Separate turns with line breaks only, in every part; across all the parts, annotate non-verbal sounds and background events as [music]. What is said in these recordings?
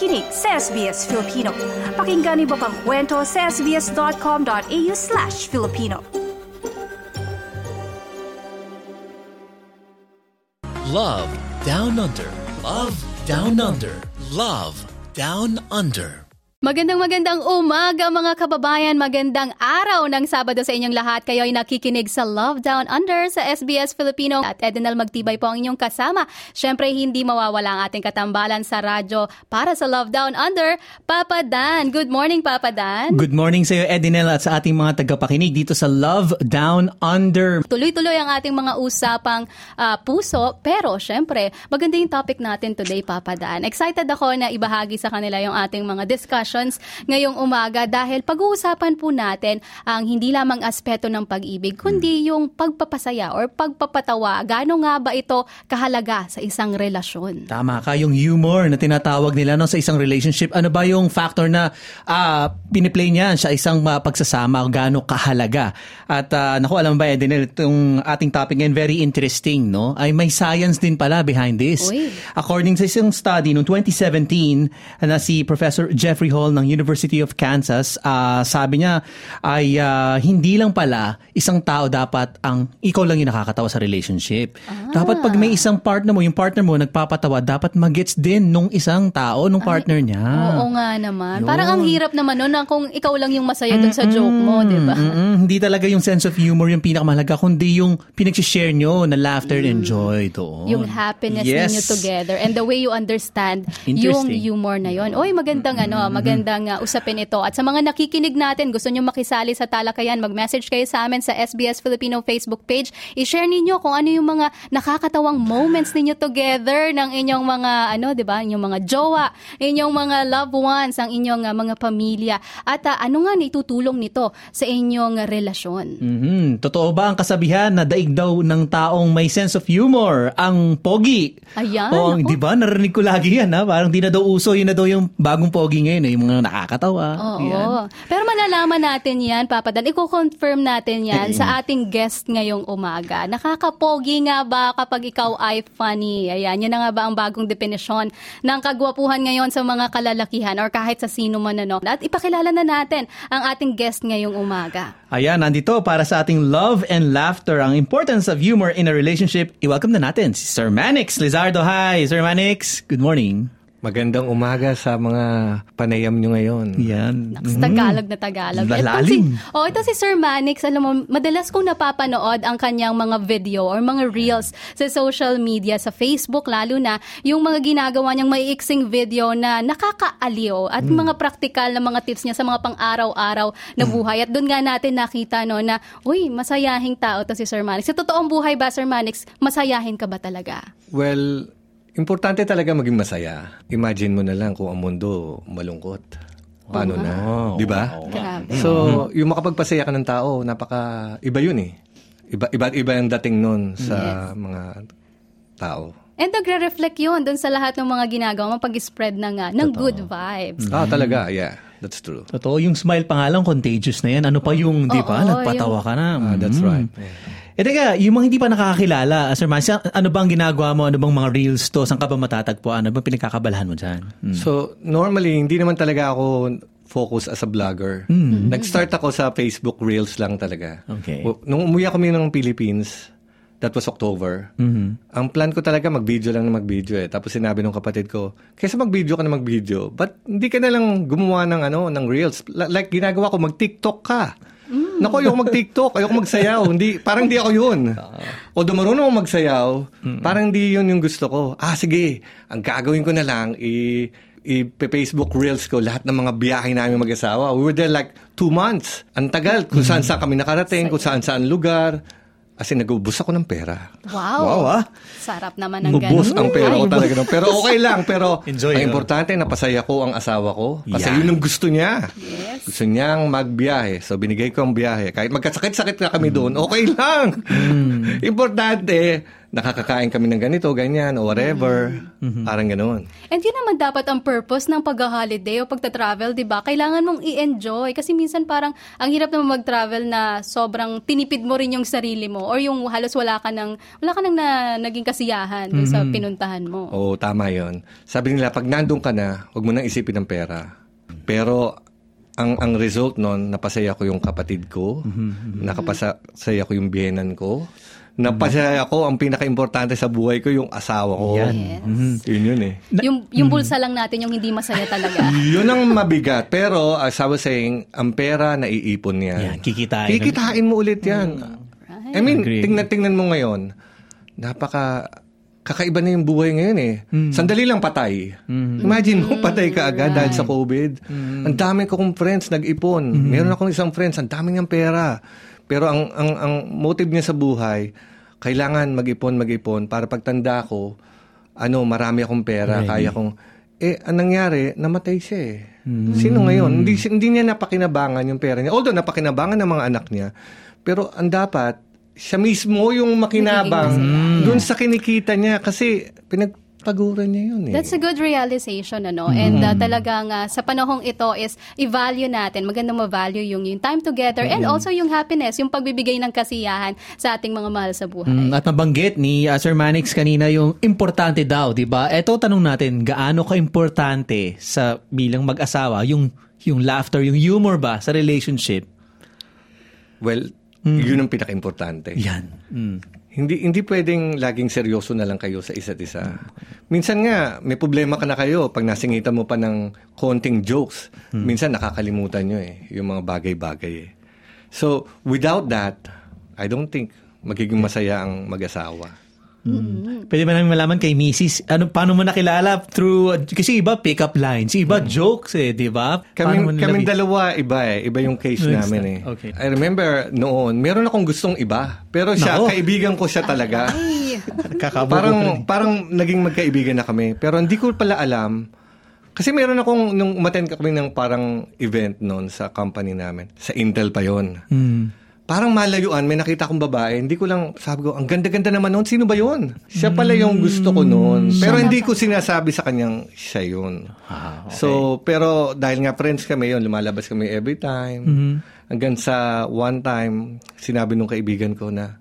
nakikinig sa SBS Filipino. Pakinggan niyo pang kwento sa sbs.com.au slash Filipino.
Love Down Under. Love Down Under. Love Down Under.
Magandang magandang umaga mga kababayan, magandang araw ng Sabado sa inyong lahat. Kayo ay nakikinig sa Love Down Under sa SBS Filipino at Edenal Magtibay po ang inyong kasama. Siyempre hindi mawawala ang ating katambalan sa radyo para sa Love Down Under. Papa Dan, good morning Papa Dan.
Good morning sa iyo Edinel at sa ating mga tagapakinig dito sa Love Down Under.
Tuloy-tuloy ang ating mga usapang uh, puso pero siyempre maganda yung topic natin today Papa Dan. Excited ako na ibahagi sa kanila yung ating mga discussion discussions ngayong umaga dahil pag-uusapan po natin ang hindi lamang aspeto ng pag-ibig, kundi yung pagpapasaya or pagpapatawa. Gaano nga ba ito kahalaga sa isang relasyon?
Tama ka, yung humor na tinatawag nila no, sa isang relationship. Ano ba yung factor na uh, piniplay niyan sa isang uh, pagsasama? Gaano kahalaga? At uh, naku, alam ba, Edenel, itong ating topic ngayon, very interesting, no? Ay may science din pala behind this.
Uy.
According sa isang study noong 2017 na si Professor Jeffrey Hall Hall ng University of Kansas, uh, sabi niya ay uh, hindi lang pala isang tao dapat ang ikaw lang yung nakakatawa sa relationship. Ah. Dapat pag may isang partner mo, yung partner mo nagpapatawa, dapat magets din nung isang tao, nung partner niya.
Oo nga naman. Yun. Parang ang hirap naman nun kung ikaw lang yung masaya dun sa joke mo, di ba?
Hindi talaga yung sense of humor yung pinakamahalaga, kundi yung pinag-share nyo na laughter and mm. joy doon.
Yung happiness yes. ninyo together and the way you understand yung humor na yon. Oy, magandang ano, magandang magandang uh, usapin ito. At sa mga nakikinig natin, gusto nyo makisali sa talakayan, mag-message kayo sa amin sa SBS Filipino Facebook page. I-share ninyo kung ano yung mga nakakatawang moments ninyo together ng inyong mga, ano, di ba, inyong mga jowa, inyong mga loved ones, ang inyong uh, mga pamilya. At uh, ano nga itutulong nito sa inyong relasyon.
Mm-hmm. Totoo ba ang kasabihan na daig daw ng taong may sense of humor ang pogi?
Ayan.
O, di ba? Narinig ko lagi yan, ha? Parang di na daw uso, yun na daw yung bagong pogi ngayon, eh mga nakakatawa.
Oo. Yan. Pero malalaman natin yan, Papa Dan. Iko-confirm natin yan sa ating guest ngayong umaga. Nakakapogi nga ba kapag ikaw ay funny? Ayan, yun na nga ba ang bagong definisyon ng kagwapuhan ngayon sa mga kalalakihan or kahit sa sino man ano. At ipakilala na natin ang ating guest ngayong umaga.
Ayan, nandito para sa ating love and laughter, ang importance of humor in a relationship. I-welcome na natin si Sir Manix Lizardo. Hi, Sir Manix. Good morning.
Magandang umaga sa mga panayam nyo ngayon.
Yan.
Naks, Tagalog na Tagalog.
Lalalim.
Ito si, oh, ito si Sir Manix, alam mo, madalas kong napapanood ang kanyang mga video or mga reels sa social media, sa Facebook lalo na, yung mga ginagawa niyang maiiksing video na nakakaaliw at mm. mga praktikal na mga tips niya sa mga pang-araw-araw na hmm. buhay. At doon nga natin nakita no, na, uy, masayahing tao to si Sir Manix. Sa totoong buhay ba, Sir Manix, masayahin ka ba talaga?
Well, Importante talaga maging masaya. Imagine mo na lang kung ang mundo malungkot. Paano oh, na?
Wow.
Di ba?
Wow.
So, yung makapagpasaya ka ng tao, napaka iba yun eh. Iba iba iba ang dating noon sa yes. mga tao.
And nagre-reflect yun dun sa lahat ng mga ginagawa mo pag-spread ng, uh, ng good vibes.
Ah, talaga. Yeah. That's true.
Totoo. Yung smile pa nga lang contagious na yan. Ano pa yung, di ba? Nagpatawa yung... ka na.
Ah, that's mm. right. Yeah.
Eh teka, yung mga hindi pa nakakakilala, Sir Mansi, ano bang ginagawa mo? Ano bang mga reels to? Saan ka ba matatagpuan? Ano bang pinagkakabalahan mo dyan?
Hmm. So, normally, hindi naman talaga ako focus as a vlogger.
Mm.
Nag-start ako sa Facebook Reels lang talaga.
Okay.
Nung umuwi kami ng Philippines, that was October.
Mm-hmm.
Ang plan ko talaga mag-video lang na mag-video eh. Tapos sinabi ng kapatid ko, kaysa mag-video ka na mag-video, but hindi ka na lang gumawa ng ano, ng Reels. Like ginagawa ko, mag-TikTok ka. Mm. Nako, ayoko mag-TikTok, ayoko magsayaw. hindi, parang hindi ako yun. O dumarunong ako magsayaw, mm. parang hindi yun yung gusto ko. Ah, sige, ang gagawin ko na lang, i- i-Facebook Reels ko lahat ng mga biyahe namin mag-asawa. We were there like two months. Ang tagal. Kung saan saan kami nakarating, kung saan saan lugar. Kasi nag-ubos ako ng pera.
Wow.
Wow, ah.
Sarap naman ng ganun.
Ubos ang pera ko talaga. No? Pero okay lang. Pero [laughs]
Enjoy,
ang importante, napasaya ko ang asawa ko. Kasi yeah. yun ang gusto niya.
Yes.
Gusto niyang magbiyahe. So, binigay ko ang biyahe. Kahit magkasakit-sakit na kami doon, okay lang.
Mm. [laughs]
importante, nakakakain kami ng ganito, ganyan, o whatever.
Mm-hmm.
Parang ganoon.
And yun naman dapat ang purpose ng pag-holiday o pagta-travel, di ba? Kailangan mong i-enjoy. Kasi minsan parang ang hirap naman mag-travel na sobrang tinipid mo rin yung sarili mo or yung halos wala ka ng, wala ka nang na, naging kasiyahan dun sa pinuntahan mo.
Oo, tama yon. Sabi nila, pag nandun ka na, huwag mo nang isipin ng pera. Pero, ang ang result nun, napasaya ko yung kapatid ko, nakapasaya ko yung biyenan ko, napasaya ko, ang pinaka-importante sa buhay ko, yung asawa ko.
Yan.
Mhm. Yun yun eh.
Yung, yung bulsa lang natin yung hindi masaya talaga. [laughs]
Yun ang mabigat. Pero, as I was saying, ang pera, naiipon yan.
Yan, kikitain.
Kikitain mo ulit yan. I mean, tingnan-tingnan mo ngayon, napaka kakaiba na yung buhay ngayon eh. Sandali lang patay. Imagine mo, patay ka agad dahil sa COVID. Ang dami ko kong friends nag-ipon. Meron akong isang friends, ang dami niyang pera. Pero ang, ang, ang motive niya sa buhay, kailangan mag-ipon, mag-ipon para pagtanda ko, ano, marami akong pera, kaya kong, eh, ang nangyari, namatay siya eh. Sino ngayon? Hindi, hindi niya napakinabangan yung pera niya. Although, napakinabangan ng mga anak niya. Pero ang dapat, siya mismo yung makinabang dun sa kinikita niya kasi pinagpaguran niya yun eh.
That's a good realization, ano? And uh, talagang uh, sa panahong ito is i-value natin, magandang ma-value yung, yung time together and also yung happiness, yung pagbibigay ng kasiyahan sa ating mga mahal sa buhay.
Mm, at mabanggit ni uh, Sir Manix kanina yung importante daw, 'di ba? Ito tanong natin, gaano ka-importante sa bilang mag-asawa yung yung laughter, yung humor ba sa relationship?
Well, yun ang pinaka-importante.
Yan. Mm.
Hindi hindi pwedeng laging seryoso na lang kayo sa isa't isa. Minsan nga may problema ka na kayo pag nasingitan mo pa ng konting jokes. Minsan nakakalimutan nyo eh yung mga bagay-bagay eh. So, without that, I don't think magiging masaya ang mag-asawa.
Pwede ba namin malaman kay Mrs. Ano paano mo nakilala through kasi iba pick up lines, iba jokes eh, 'di ba?
Kami, kami dalawa, iba eh. Iba yung case
Yes,
namin eh.
okay.
I remember noon, meron akong gustong iba. Pero siya,
Nako.
kaibigan ko siya talaga. [laughs]
Ay,
parang, parang naging magkaibigan na kami. Pero hindi ko pala alam. Kasi meron akong, nung umattend kami ng parang event noon sa company namin. Sa Intel pa yon
Mm.
Parang malayuan, may nakita akong babae. Hindi ko lang, sabi ko, ang ganda-ganda naman noon. Sino ba yon? Siya pala yung gusto ko noon. Pero hindi ko sinasabi sa kanyang siya yun.
Ah, okay.
So, pero dahil nga friends kami yun, lumalabas kami every time.
Mm-hmm.
Hanggang sa one time, sinabi nung kaibigan ko na,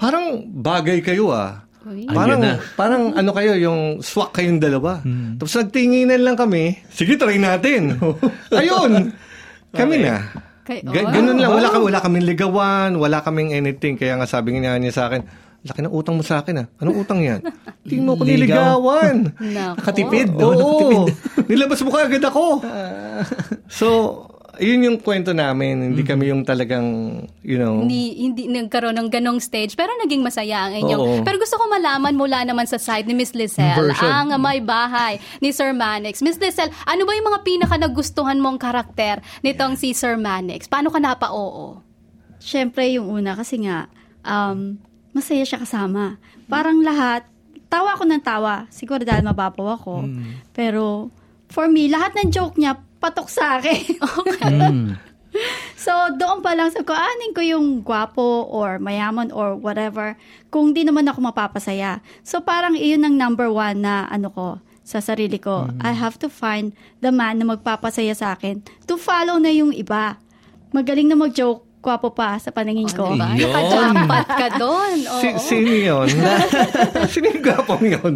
parang bagay kayo ah.
Uy.
Parang,
na. Hmm.
parang [laughs] ano kayo, yung swak kayong dalawa. Tapos nagtinginan lang kami, sige, try natin. [laughs] Ayun! Kami na.
Kay-
Ga-
oh.
ganun lang, wala, ka, wala kaming ligawan, wala kaming anything. Kaya nga sabi nga niya sa akin, laki ng utang mo sa akin ah. Anong utang yan? [laughs] Hindi mo ko
Ligaw.
niligawan.
Nakatipid?
Oo.
Nakatipid.
Nilabas mo kaagad ako. so, yun yung kwento namin. Hindi kami yung talagang, you know,
hindi, hindi nagkaroon ng ganong stage, pero naging masaya ang inyong.
Oo.
Pero gusto ko malaman mula naman sa side ni Miss Lizelle,
Version.
ang may bahay ni Sir Manix. Miss Lizelle, ano ba yung mga pinaka nagustuhan mong karakter nitong si Sir Manix? Paano ka napa-oo?
Siyempre, yung una, kasi nga, um, masaya siya kasama. Parang lahat, tawa ako ng tawa. Siguro dahil mababaw ako. Pero, for me, lahat ng joke niya, patok sa akin. [laughs]
Mm.
so, doon pa lang sa ko, anin ko yung gwapo or mayaman or whatever, kung di naman ako mapapasaya. So, parang iyon ang number one na ano ko, sa sarili ko. I have to find the man na magpapasaya sa akin to follow na yung iba. Magaling na mag-joke, gwapo pa sa paningin ko.
Diba?
Yun.
Nakajackpot ka doon. Oo.
si, sino yun? [laughs] sino yung gapong yun?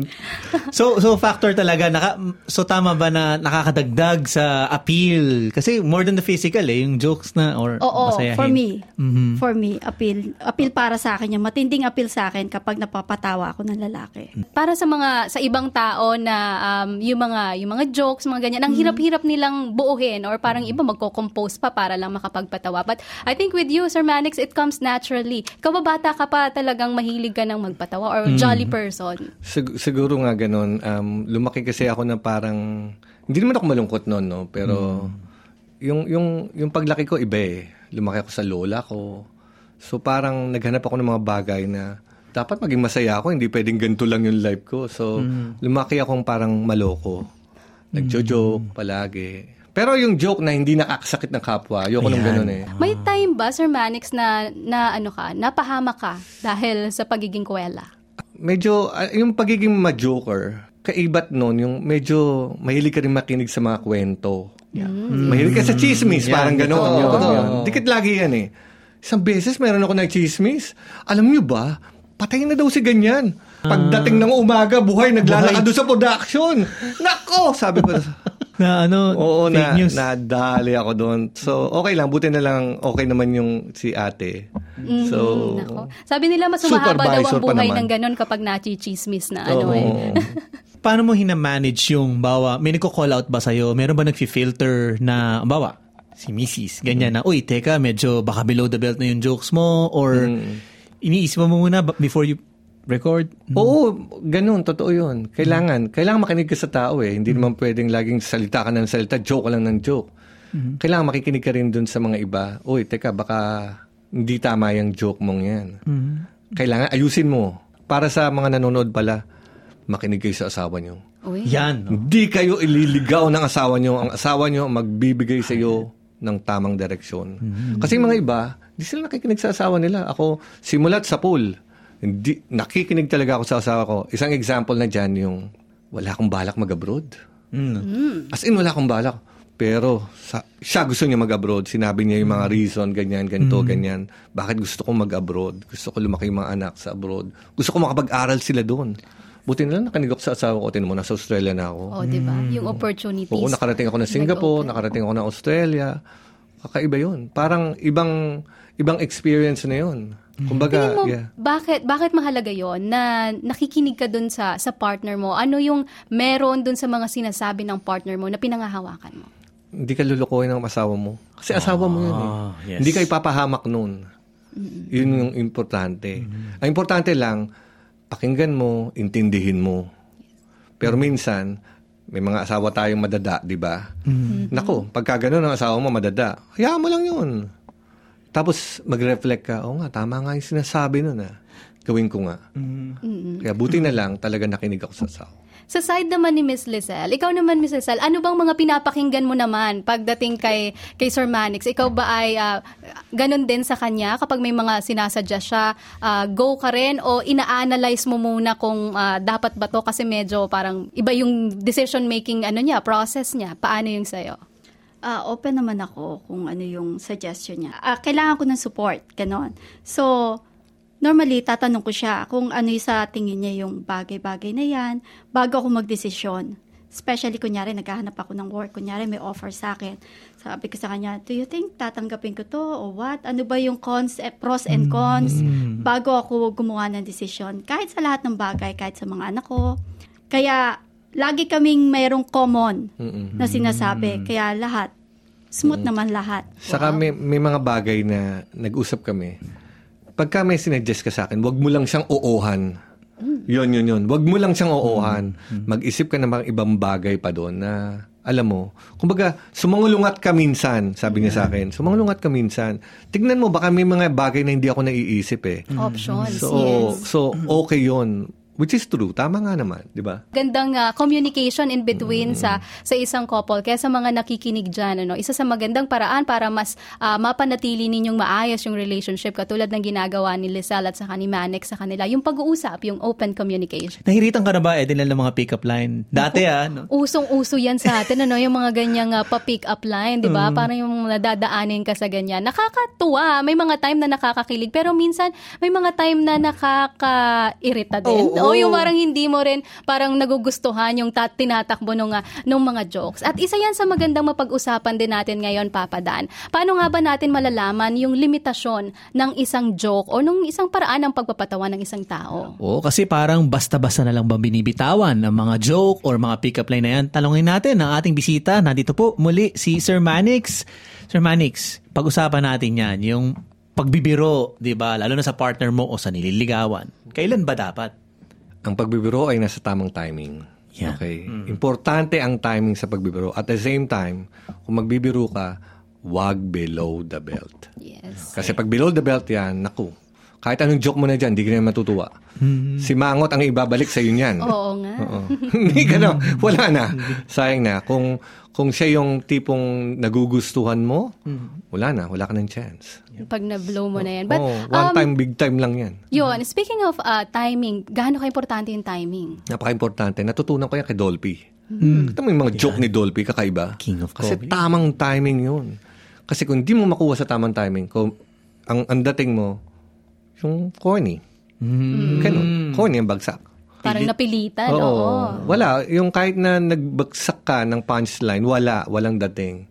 So so factor talaga naka, so tama ba na nakakadagdag sa appeal kasi more than the physical eh yung jokes na or
Oo,
masayahin.
for me.
Mhm.
For me, appeal. Appeal para sa akin yung matinding appeal sa akin kapag napapatawa ako ng lalaki.
Para sa mga sa ibang tao na um, yung mga yung mga jokes, mga ganyan, ang hirap-hirap nilang buuhin or parang iba magko-compose pa para lang makapagpatawa. But I think with you, Sir Manix, it comes naturally. Ikaw ba bata ka pa talagang mahilig ka ng magpatawa or jolly person?
Sig- siguro nga ganun. Um, lumaki kasi ako na parang, hindi naman ako malungkot noon, no? Pero, yung, yung, yung paglaki ko, iba eh. Lumaki ako sa lola ko. So, parang naghanap ako ng mga bagay na dapat maging masaya ako. Hindi pwedeng ganito lang yung life ko. So, lumaki akong parang maloko. Nagjo-joke palagi. Pero yung joke na hindi nakakasakit ng kapwa, ayoko nung
Ayan.
ganun eh.
May time ba, Sir Manix, na, na ano ka, napahama ka dahil sa pagiging kwela?
medyo, ah, yung pagiging ma-joker, kaibat nun, yung medyo mahilig ka rin makinig sa mga kwento. Mahilig ka sa chismis, parang gano'n.
Oo,
yun, yun. Dikit lagi yan eh. Isang beses, meron ako ng chismis. Alam nyo ba, patay na daw si ganyan. Pagdating ng umaga, buhay, naglalakad doon sa production. Nako! Sabi ko,
Na ano,
Oo,
fake
na,
news.
nadali ako doon. So, okay lang. Buti na lang, okay naman yung si ate. So,
Nako. Sabi nila mas humahaba daw ang buhay
naman.
ng ganun kapag nachichismis na ano
oo.
eh. [laughs]
Paano mo hina-manage yung, bawa, may nagko-call out ba sa'yo? Meron ba nagfi-filter na, bawa, si Mrs. Ganyan na, uy, teka, medyo baka below the belt na yung jokes mo or iniisip mo muna ba- before you record?
Oo, ganun, totoo yun. Kailangan, kailangan makinig ka sa tao eh. Hindi naman pwedeng laging salita ka ng salita, joke ka lang ng joke. Kailangan makikinig ka rin dun sa mga iba. Uy, teka, baka hindi tama yung joke mong yan. Kailangan ayusin mo. Para sa mga nanonood pala, makinig kayo sa asawa nyo.
Uy.
Yan. no?
Hindi kayo ililigaw ng asawa nyo. Ang asawa nyo magbibigay sa iyo ng tamang direksyon. Kasi yung mga iba, hindi sila nakikinig sa asawa nila. Ako, simulat sa pool, hindi, nakikinig talaga ako sa asawa ko. Isang example na dyan yung wala akong balak mag-abroad. As in, wala akong balak. Pero sa, siya gusto niya mag-abroad. Sinabi niya yung mga reason, ganyan, ganito, ganyan. Bakit gusto kong mag-abroad? Gusto ko lumaki yung mga anak sa abroad. Gusto ko makapag-aral sila doon. Buti na lang nakinig ako sa asawa ko. Tinan mo, nasa Australia na ako.
Oh, 'di ba? Yung opportunities.
Oo, nakarating ako ng Singapore,
Nag-open.
nakarating ako ng Australia. Kakaiba yun. Parang ibang ibang experience na yun. Kumbaga,
mo,
yeah.
bakit bakit mahalaga 'yon na nakikinig ka dun sa sa partner mo? Ano yung meron dun sa mga sinasabi ng partner mo na pinangahawakan mo?
Hindi ka lulukoy ng asawa mo. Kasi asawa mo yun eh.
Ah, yes.
Hindi ka ipapahamak nun. Yun yung importante. Ang importante lang, pakinggan mo, intindihin mo. Pero minsan, may mga asawa tayong madada, di ba? Nako, pagka ganun ang asawa mo madada, hayaan mo lang yun. Tapos mag-reflect ka, oo nga, tama nga yung sinasabi nun ah. Gawin ko nga. Kaya buti na lang talaga nakinig ako sa asawa.
Sa side naman ni Miss Lizelle, ikaw naman Miss Lizelle, ano bang mga pinapakinggan mo naman pagdating kay kay Sir Manix? Ikaw ba ay ah, ganun din sa kanya kapag may mga sinasadya siya, ah, go ka rin o ina-analyze mo muna kung ah, dapat ba to kasi medyo parang iba yung decision making ano niya, process niya. Paano yung sayo?
Ah, open naman ako kung ano yung suggestion niya. Ah, kailangan ko ng support, ganon. So, normally, tatanong ko siya kung ano yung sa tingin niya yung bagay-bagay na yan bago ako magdesisyon. Especially, kunyari, naghahanap ako ng work. Kunyari, may offer sa akin. Sabi ko sa kanya, do you think tatanggapin ko to o what? Ano ba yung cons, eh, pros and cons bago ako gumawa ng desisyon? Kahit sa lahat ng bagay, kahit sa mga anak ko. Kaya, lagi kaming mayroong common na sinasabi. Kaya lahat, smooth naman lahat.
Saka may, may mga bagay na nag-usap kami. Pagka may sinuggest ka sa akin, wag mo lang siyang oohan. Yun, yun, yun. Wag mo lang siyang oohan. Mag-isip ka ng mga ibang bagay pa doon na, alam mo, kumbaga, sumangulungat ka minsan, sabi niya sa akin. Sumangulungat ka minsan. Tignan mo, baka may mga bagay na hindi ako naiisip eh.
Options,
So,
yes.
so okay yun. Which is true. Tama nga naman, di ba?
Gandang ah, communication in between sa sa isang couple. Kaya sa mga nakikinig dyan, ano, isa sa magandang paraan para mas ah, mapanatili ninyong maayos yung relationship katulad ng ginagawa ni Lizelle at saka ni Manex sa kanila. Yung pag-uusap, yung open communication.
Nahiritan ka na ba, Edin, ng mga pick-up line? Dati ah, no?
Usong-uso yan sa atin, ano, yung mga ganyang ah, pa-pick up line, di ba? Parang yung nadadaanin ka sa ganyan. Nakakatuwa. May mga time na nakakakilig, pero minsan may mga time na nakaka-irita din.
Oo.
o yung parang hindi mo rin parang nagugustuhan yung tat- tinatakbo nung, ah, nung mga jokes. At isa yan sa magandang mapag-usapan din natin ngayon, Papa Dan. Paano nga ba natin malalaman yung limitasyon ng isang joke o nung isang paraan ng pagpapatawa ng isang tao?
Oo, kasi parang basta-basta na lang ba binibitawan ng mga joke or mga pick-up line na yan. Talungin natin ang ating bisita. Nandito po muli si Sir Manix. Sir Manix, pag-usapan natin yan, yung pagbibiro, di ba? Lalo na sa partner mo o sa nililigawan. Kailan ba dapat?
Ang pagbibiro ay nasa tamang timing.
Yeah.
Okay. Importante ang timing sa pagbibiro. At the same time, kung magbibiro ka, wag below the belt.
Yes.
Kasi pag below the belt yan, naku, Kahit anong joke mo na dyan, hindi ka na matutuwa. Si Mangot ang ibabalik sa niyan.
Oo nga.
Oo. [laughs] Hindi ka na. Wala na. Sayang na. Kung, kung siya yung tipong nagugustuhan mo, wala na. Wala ka ng chance.
Pag na-blow mo na yan. But,
Oo, one
um,
time, big time lang yan.
yun, speaking of uh, timing, gaano ka-importante yung timing?
Napaka-importante. Natutunan ko yan kay Dolphy. Kita mo yung mga joke ni Dolphy, kakaiba.
King of
Kasi
comedy.
tamang timing yun. Kasi kung di mo makuha sa tamang timing, kung ang, ang dating mo, yung corny. Ganun. Corny ang bagsak.
Parang napilitan,
Oo.
oo.
Wala. Yung kahit na nagbagsak ka ng punchline, wala. Walang dating.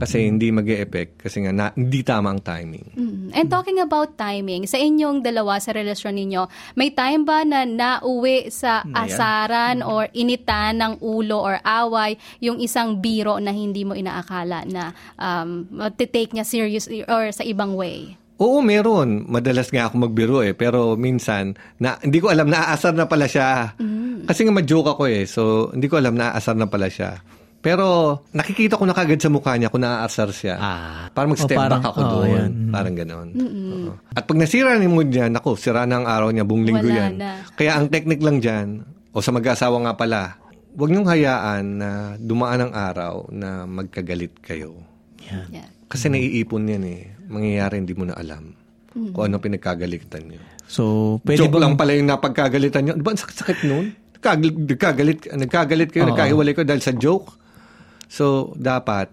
Kasi hindi mag effect Kasi nga, na, hindi tama ang timing.
Mm. And talking about timing, sa inyong dalawa sa relasyon ninyo, may time ba na nauwi sa asaran or initan ng ulo or away yung isang biro na hindi mo inaakala na um, take niya seriously or sa ibang way?
Oo, meron. Madalas nga ako magbiro eh. Pero minsan, na, hindi ko alam, naaasar na pala siya. Kasi nga ma-joke ako eh. So, hindi ko alam, naaasar na pala siya. Pero, nakikita ko na kagad sa mukha niya kung naaasar siya.
Ah.
Para mag-step
O, parang-
back ako
oo,
doon.
yan. Mm.
Parang ganon. Oo. At pag nasira ni mood niya, naku, sira na ang araw niya, buong linggo
Wala
yan.
na.
Kaya ang technique lang dyan, o sa mag-asawa nga pala, huwag niyong hayaan na dumaan ang araw na magkagalit kayo.
Yeah.
Kasi naiipon yan eh. Mangyayari hindi mo na alam kung ano pinagkagalitan niyo.
So, pwede
Joke
bang-
lang pala yung napagkagalitan niyo. Di ba ang sakit-sakit nun? Nagkagalit, nagkagalit, kayo, nagkahiwalay kayo dahil sa joke. So, dapat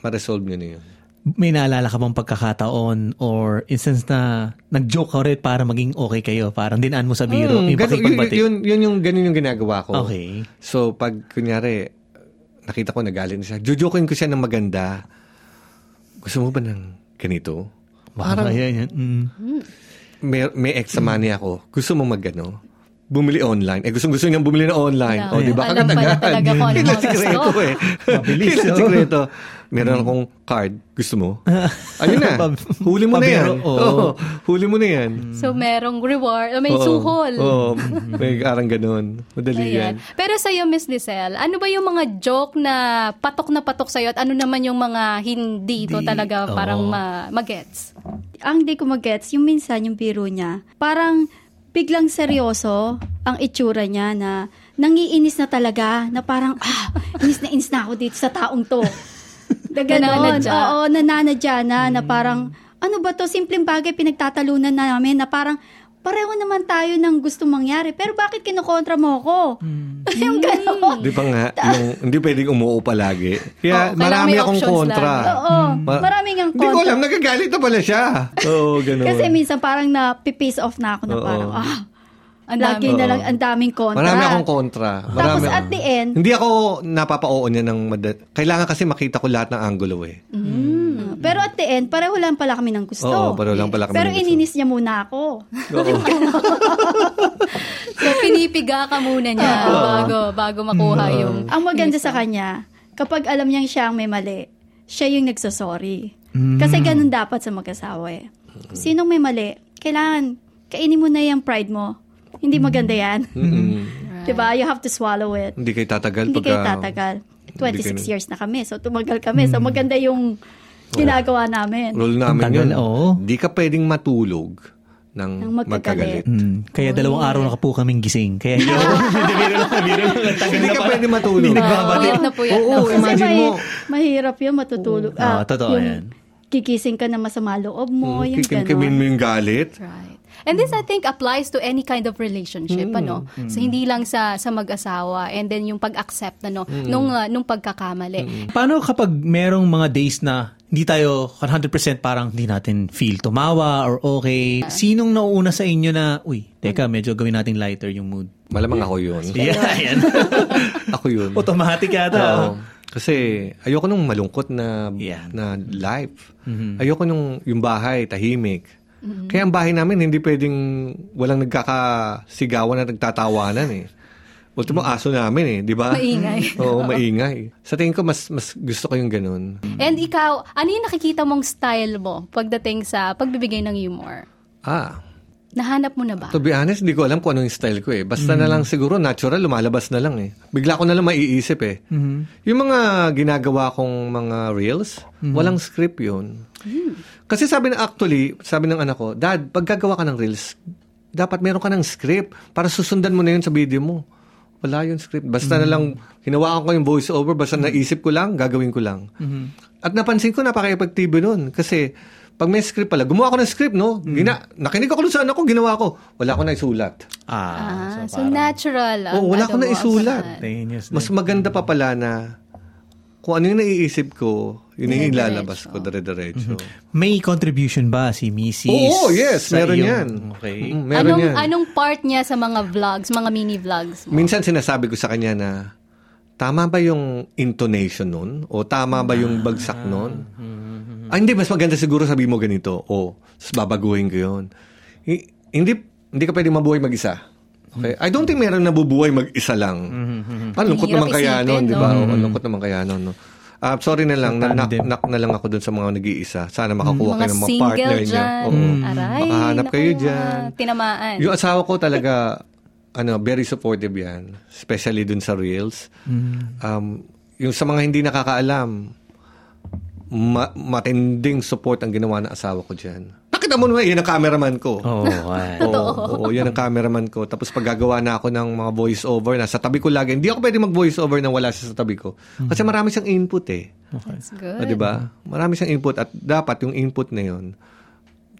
ma-resolve niyo na yun.
may naalala ka bang pagkakataon or instance na nag-joke ka ulit para maging okay kayo? Parang dinaan mo sa biro,
Hmm,
yung
ganun- yun,
pakipagbati.
yun, yun yung ganun yung ginagawa ko.
Okay.
So, pag kunyari, nakita ko nagalit na siya, jujokin ko siya ng maganda. Gusto mo ba ng ganito?
Parang,
Parang
yan, yan. Mm.
may, may extra money ako. Gusto mo magano? Bumili online. Eh, gusto gusto niyang bumili na online.
Yeah.
O, di ba?
Alam pala talaga kung ano gusto.
eh.
Mabilis, no?
sikreto. Meron akong card. Gusto mo? Ayun na. [laughs] Huli mo na yan.
oo.
Oo. Huli mo na yan.
So, merong reward, may
Oo.
suhol.
Oo. [laughs] May arang ganun. Madali yan.
Ayan. Pero sa iyo, Miss Lizelle, ano ba yung mga joke na patok na patok sa'yo at ano naman yung mga hindi to
Di-
talaga parang ma- magets?
ang di ko magets, yung minsan, yung biro niya, parang biglang seryoso ang itsura niya na nangiinis na talaga, na parang, ah, inis na inis na ako dito sa taong to. [laughs] Na ganon.
Nananadya.
Oo, nananadya na, na parang, ano ba to, simpleng bagay pinagtatalunan na namin, na parang, pareho naman tayo ng gusto mangyari, pero bakit kinukontra mo ako? [laughs] yung ganon.
Di ba nga, yung, hindi pwedeng umuo palagi. Kaya
kailangan
marami
may
akong kontra.
lagi.
Oo,
Ma-
maraming ang
Hindi ko
kontra.
alam, nagagalit na pala siya. Oo, ganun.
Kasi minsan parang na-piss off na ako na
Oo.
parang, ah,
Ang
lagi
dami.
na lang, ang daming kontra.
Marami akong kontra. Marami
Tapos at the end,
Hindi ako napapa-oo niya ng madad. Kailangan kasi makita ko lahat ng angulo eh.
Mm. Pero at the end, pareho lang pala kami ng gusto.
Oo, pareho lang pala kami
Pero
ng gusto.
ininis niya muna ako.
Oo. [laughs]
So, pinipiga ka muna niya bago, bago makuha yung...
Ang maganda sa kanya, kapag alam niyang siya ang may mali, siya yung nagsasorry.
Mm.
Kasi ganun dapat sa mag-asawa eh. Sinong may mali, kailangan, kainin mo na yung pride mo. Hindi maganda yan. [laughs] Diba? You have to swallow it.
Hindi kayo tatagal
Hindi
pagka...
kayo tatagal. 26
hindi kayo-
years na kami. So, tumagal kami. So, maganda yung ginagawa namin.
Rule namin
tagal,
yun.
oo.
Hindi ka pwedeng matulog ng
Ng magkagalit.
magkagalit.
Mm. Kaya dalawang araw na ka po kaming gising. Kaya hindi biro lang, biro lang.
Hindi
na
ka pwede matulog.
Hindi nagbabalik.
Puyat na puyat
Oo,
na.
Kasi
imagine
may,
mo.
mahirap yun, matutulog.
Oo, totoo
yung
yan.
Kikising ka na masama loob mo, yung
Kikimin
gano'n.
mo yung galit.
Right. And this I think applies to any kind of relationship ano. So hindi lang sa sa mag-asawa and then yung pag-accept ano nung uh, nung pagkakamali.
Paano kapag merong mga days na hindi tayo 100% parang hindi natin feel tumawa or okay? Sinong nauuna sa inyo na, uy, teka, medyo gawin natin lighter yung mood?
Malamang ako yun. [laughs]
Yeah, yan. [laughs]
ako yun.
Automatic yata.
Oo. Kasi ayoko nung malungkot na
Yeah.
na life. Ayoko nung yung bahay tahimik. Kaya ang bahay namin hindi pwedeng walang nagkakasigawan at nagtatawanan eh. Ultimo aso namin eh, di ba?
Maingay. [laughs]
Oo, maingay. Sa tingin ko mas mas gusto ko yung ganun.
And ikaw, ano yung nakikita mong style mo pagdating sa pagbibigay ng humor?
Ah,
Nahanap mo na ba?
To be honest, hindi ko alam kung ano yung style ko eh. Basta na lang siguro, natural, lumalabas na lang eh. Bigla ko na lang maiisip eh. Yung mga ginagawa kong mga reels, walang script yun. Kasi sabi na actually, sabi ng anak ko, Dad, pag gagawa ka ng reels, dapat meron ka ng script para susundan mo na yun sa video mo. Wala yung script. Basta na lang, hinawakan ko yung voice over, basta naisip ko lang, gagawin ko lang. At napansin ko, napaka-effective nun. Kasi, pag may script pala, gumawa ako ng script, no? Gina, nakinig ako sa anak ko, ginawa ko. Wala ko na isulat.
Ah, so,
parang
natural.
Oo, wala ko
ano
na isulat. Mas maganda pa pala na kung ano yung naiisip ko, yun yung ilalabas ko, dire-diretso.
May contribution ba si Mrs.
Oo, yes, meron
iyong-
yan.
Okay.
Mm, meron
anong,
yan.
anong part niya sa mga vlogs, mga mini vlogs mo?
Minsan sinasabi ko sa kanya na, tama ba yung intonation nun? O tama ba yung bagsak nun? Ah, hindi, mas maganda siguro sabi mo ganito. O, babaguhin ko yun. Hi- hindi, hindi ka pwede mabuhay mag-isa. Okay? I don't think meron nabubuhay mag-isa lang. Ang lungkot
Hirap
naman kaya nun, di ba? O, ang lungkot naman kaya nun. No? Ah, sorry na lang, na, knock,
Tandem.
knock na lang ako dun sa mga nag-iisa. Sana makakuha
mga
kayo ng mga partner
dyan.
Oo.
Aray,
Makahanap
naku,
kayo
ah,
dyan.
Tinamaan.
Yung asawa ko talaga, [laughs] ano, very supportive yan. Especially dun sa Reels. Um, yung sa mga hindi nakakaalam, ma- matinding support ang ginawa ng asawa ko dyan. Nakita mo naman, yan ang cameraman ko.
Oh, wow.
Oo, [laughs] oo, yan ang cameraman ko. Tapos pag gagawa na ako ng mga voice over, nasa tabi ko lagi. Hindi ako pwede mag voice over nang wala siya sa tabi ko. Kasi marami siyang input eh.
That's good.
O, di ba? Marami siyang input at dapat yung input na yun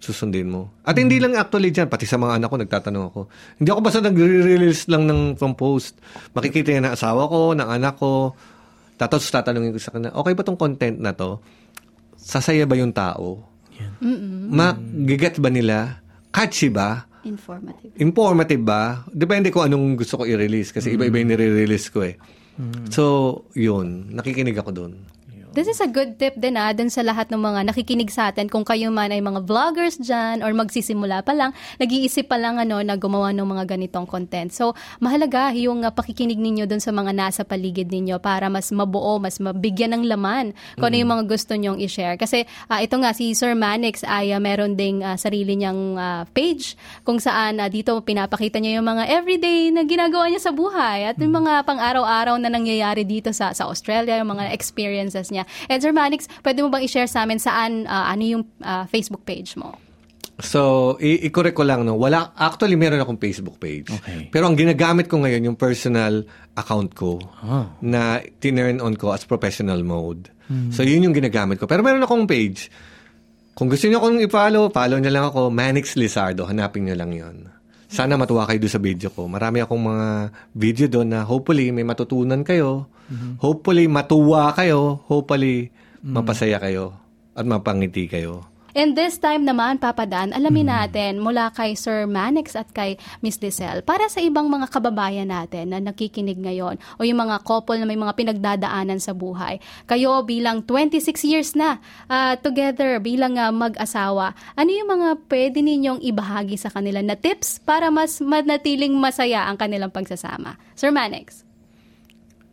susundin mo. At hindi lang actually dyan, pati sa mga anak ko, nagtatanong ako. Hindi ako basta nag-release lang ng from post. Makikita yan ng asawa ko, ng anak ko. Tapos tatanungin ko sa kanila, okay ba tong content na to? Sasaya ba yung tao? Mag-get ba nila? Catchy ba?
Informative.
Informative ba? Depende kung anong gusto ko i-release kasi iba-iba yung nire-release ko eh. So, yun. Nakikinig ako doon.
This is a good tip din ah, dun sa lahat ng mga nakikinig sa atin. Kung kayo man ay mga vloggers dyan or magsisimula pa lang, nag-iisip pa lang ano, na gumawa ng mga ganitong content. So, mahalaga yung uh, pakikinig ninyo dun sa mga nasa paligid ninyo para mas mabuo, mas mabigyan ng laman kung ano yung mga gusto nyong i-share. Kasi ah, ito nga, si Sir Manix ay ah, meron ding ah, sarili niyang ah, page kung saan ah, dito pinapakita niya yung mga everyday na ginagawa niya sa buhay at yung mga pang-araw-araw na nangyayari dito sa sa Australia, yung mga experiences niya. And Sir Manix, pwede mo bang i-share sa amin saan, ah, ano yung ah, Facebook page mo?
So, i- i-correct ko lang, no? Wala, actually, meron akong Facebook page.
Okay.
Pero ang ginagamit ko ngayon, yung personal account ko
Ah.
na tinurn on ko as professional mode. So, yun yung ginagamit ko. Pero meron akong page. Kung gusto niyo akong i-follow, follow niyo lang ako, Manix Lizardo. Hanapin niyo lang yon. Sana matuwa kayo doon sa video ko. Marami akong mga video doon na hopefully may matutunan kayo. Hopefully matuwa kayo. Hopefully mapasaya kayo. At mapangiti kayo.
And this time naman, Papadaan, alamin natin mula kay Sir Manix at kay Miss Lizelle para sa ibang mga kababayan natin na nakikinig ngayon o yung mga couple na may mga pinagdadaanan sa buhay. Kayo bilang 26 years na ah, together bilang ah, mag-asawa, ano yung mga pwede ninyong ibahagi sa kanila na tips para mas manatiling masaya ang kanilang pagsasama? Sir Manix.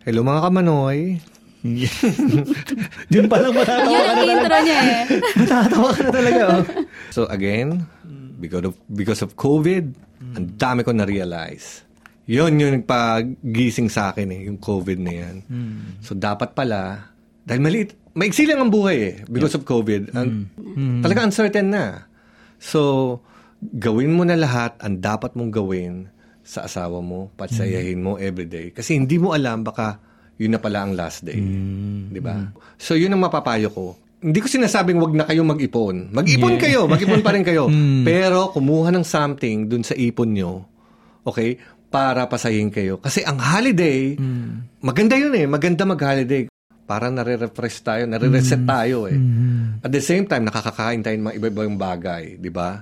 Hello mga kamanoy. [laughs]
Yun pa lang matatawa
Yun
ka
ang
na talaga.
intro niya eh. [laughs]
Matatawa ka na talaga. Oh. [laughs]
So again, because of because of COVID, ang dami ko na-realize. Yun yung nagpagising sa akin eh, yung COVID na yan. So dapat pala, dahil maliit, maiksi lang ang buhay eh, because of COVID. Ang, Talaga uncertain na. So, gawin mo na lahat ang dapat mong gawin sa asawa mo, patsayahin mo everyday. Kasi hindi mo alam, baka yun na pala ang last day. Di ba? So, yun ang mapapayo ko. Hindi ko sinasabing wag na kayo mag-ipon. Mag-ipon kayo, mag-ipon pa rin kayo. [laughs] Pero kumuha ng something dun sa ipon nyo, okay, para pasayin kayo. Kasi ang holiday, maganda yun eh. Maganda mag-holiday. Para nare-refresh tayo, nare-reset tayo eh. At the same time, nakakakain tayo ng mga iba-ibang bagay, di ba?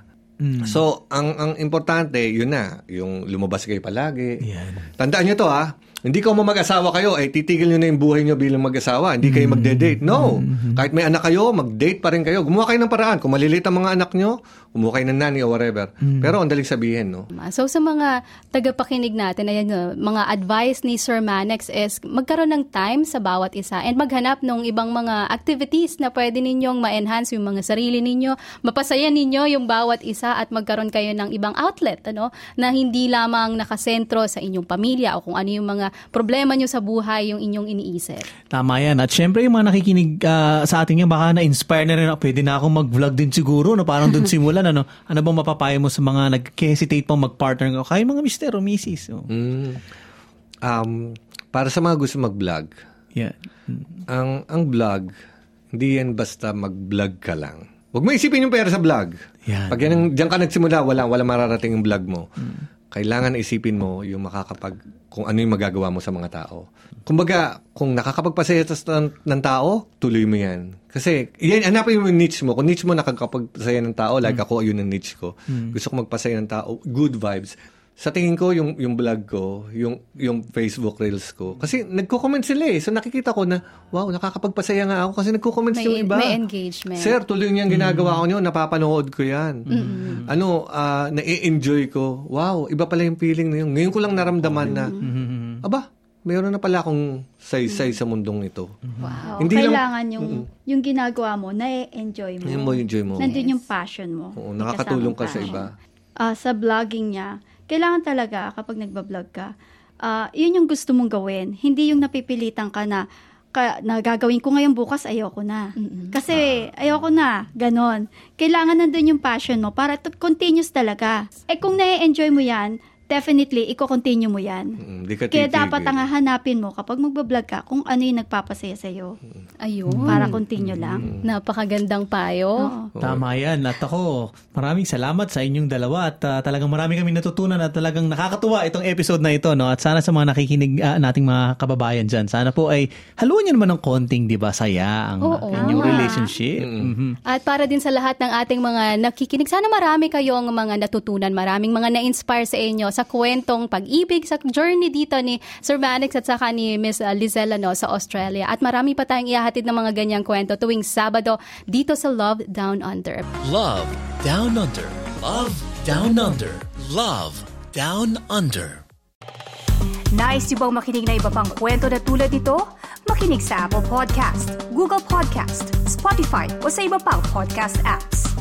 So, ang ang importante, yun na, yung lumabas kayo palagi.
Yan.
Tandaan nyo to ha, Hindi ko mo mag-asawa kayo, eh titigil nyo na yung buhay nyo bilang mag-asawa. Hindi kayo magde-date. No. Kahit may anak kayo, mag-date pa rin kayo. Gumawa kayo ng paraan. Kung maliliit ang mga anak nyo, kumuha kayo ng nanny o whatever. Pero ang daling sabihin, no?
So sa mga tagapakinig natin, ayan, no, mga advice ni Sir Manex is magkaroon ng time sa bawat isa and maghanap ng ibang mga activities na pwede ninyong ma-enhance yung mga sarili ninyo, mapasaya ninyo yung bawat isa at magkaroon kayo ng ibang outlet, ano, na hindi lamang nakasentro sa inyong pamilya o kung ano yung mga problema nyo sa buhay yung inyong iniisip.
Tama yan. At syempre yung mga nakikinig uh, sa atin yan, baka na-inspire na rin ako. Pwede na akong mag-vlog din siguro. No? Parang doon [laughs] simulan. Ano, ano bang mapapayo mo sa mga nag-hesitate pang mag-partner ko? Kaya mga mister o misis. Oh.
Mm. Um, para sa mga gusto mag-vlog,
yeah.
ang, ang vlog, hindi yan basta mag-vlog ka lang. Huwag mo isipin yung pera sa vlog.
Yan.
Pag yan, diyan ka nagsimula, wala, wala mararating yung vlog mo. Mm kailangan isipin mo yung makakapag kung ano yung magagawa mo sa mga tao. Kumbaga, kung nakakapagpasaya ng, ng tao, tuloy mo yan. Kasi, yan, hanapin mo yung niche mo. Kung niche mo nakakapagpasaya ng tao, like mm. ako, yun ang niche ko. Mm. Gusto ko magpasaya ng tao, good vibes sa tingin ko yung yung vlog ko, yung yung Facebook Reels ko. Kasi nagko-comment sila eh. So nakikita ko na wow, nakakapagpasaya nga ako kasi nagko-comment yung iba.
May engagement.
Sir, tuloy niyan ginagawa mm. ko niyo, napapanood ko 'yan. Mm-hmm. Ano, uh, na-enjoy ko. Wow, iba pala yung feeling na yun. Ngayon ko lang naramdaman na mm-hmm. aba, mayroon na pala akong saysay sa mundong ito.
Wow. Hindi Kailangan lang, yung, mm-hmm. yung ginagawa mo, na-enjoy mo.
Yung mo enjoy mo.
Nandun yung passion mo.
Oo, nakakatulong ka sa iba.
Uh, sa vlogging niya, kailangan talaga kapag nagbablog ka, uh, yun yung gusto mong gawin. Hindi yung napipilitan ka na, ka, na gagawin ko ngayon bukas, ayoko na. Mm-mm. Kasi ah. ayoko na, ganon. Kailangan nandun yung passion mo para to continuous talaga. Eh kung na-enjoy mo yan, definitely, i-continue mo yan.
Mm, di ka
Kaya dapat ang hanapin mo kapag magbablog ka kung ano yung nagpapasaya sa'yo.
Ayun.
Para continue lang.
Mm. Napakagandang payo. Oo.
Tama yan. At ako, maraming salamat sa inyong dalawa at uh, talagang marami kami natutunan at talagang nakakatuwa itong episode na ito. No? At sana sa mga nakikinig uh, nating mga kababayan dyan, sana po ay haluan nyo naman ng konting, di ba, saya ang
Oo.
inyong relationship.
Mm-hmm. Mm-hmm. At para din sa lahat ng ating mga nakikinig, sana marami kayong mga natutunan, maraming mga na-inspire sa inyo sa kwentong pag-ibig, sa journey dito ni Sir Manix at saka ni Miss uh, Lizella no, sa Australia. At marami pa tayong ihahatid ng mga ganyang kwento tuwing Sabado dito sa Love Down Under.
Love Down Under. Love Down Under. Love Down Under.
Nice yung bang makinig na iba pang kwento na tulad ito? Makinig sa Apple Podcast, Google Podcast, Spotify o sa iba pang podcast apps.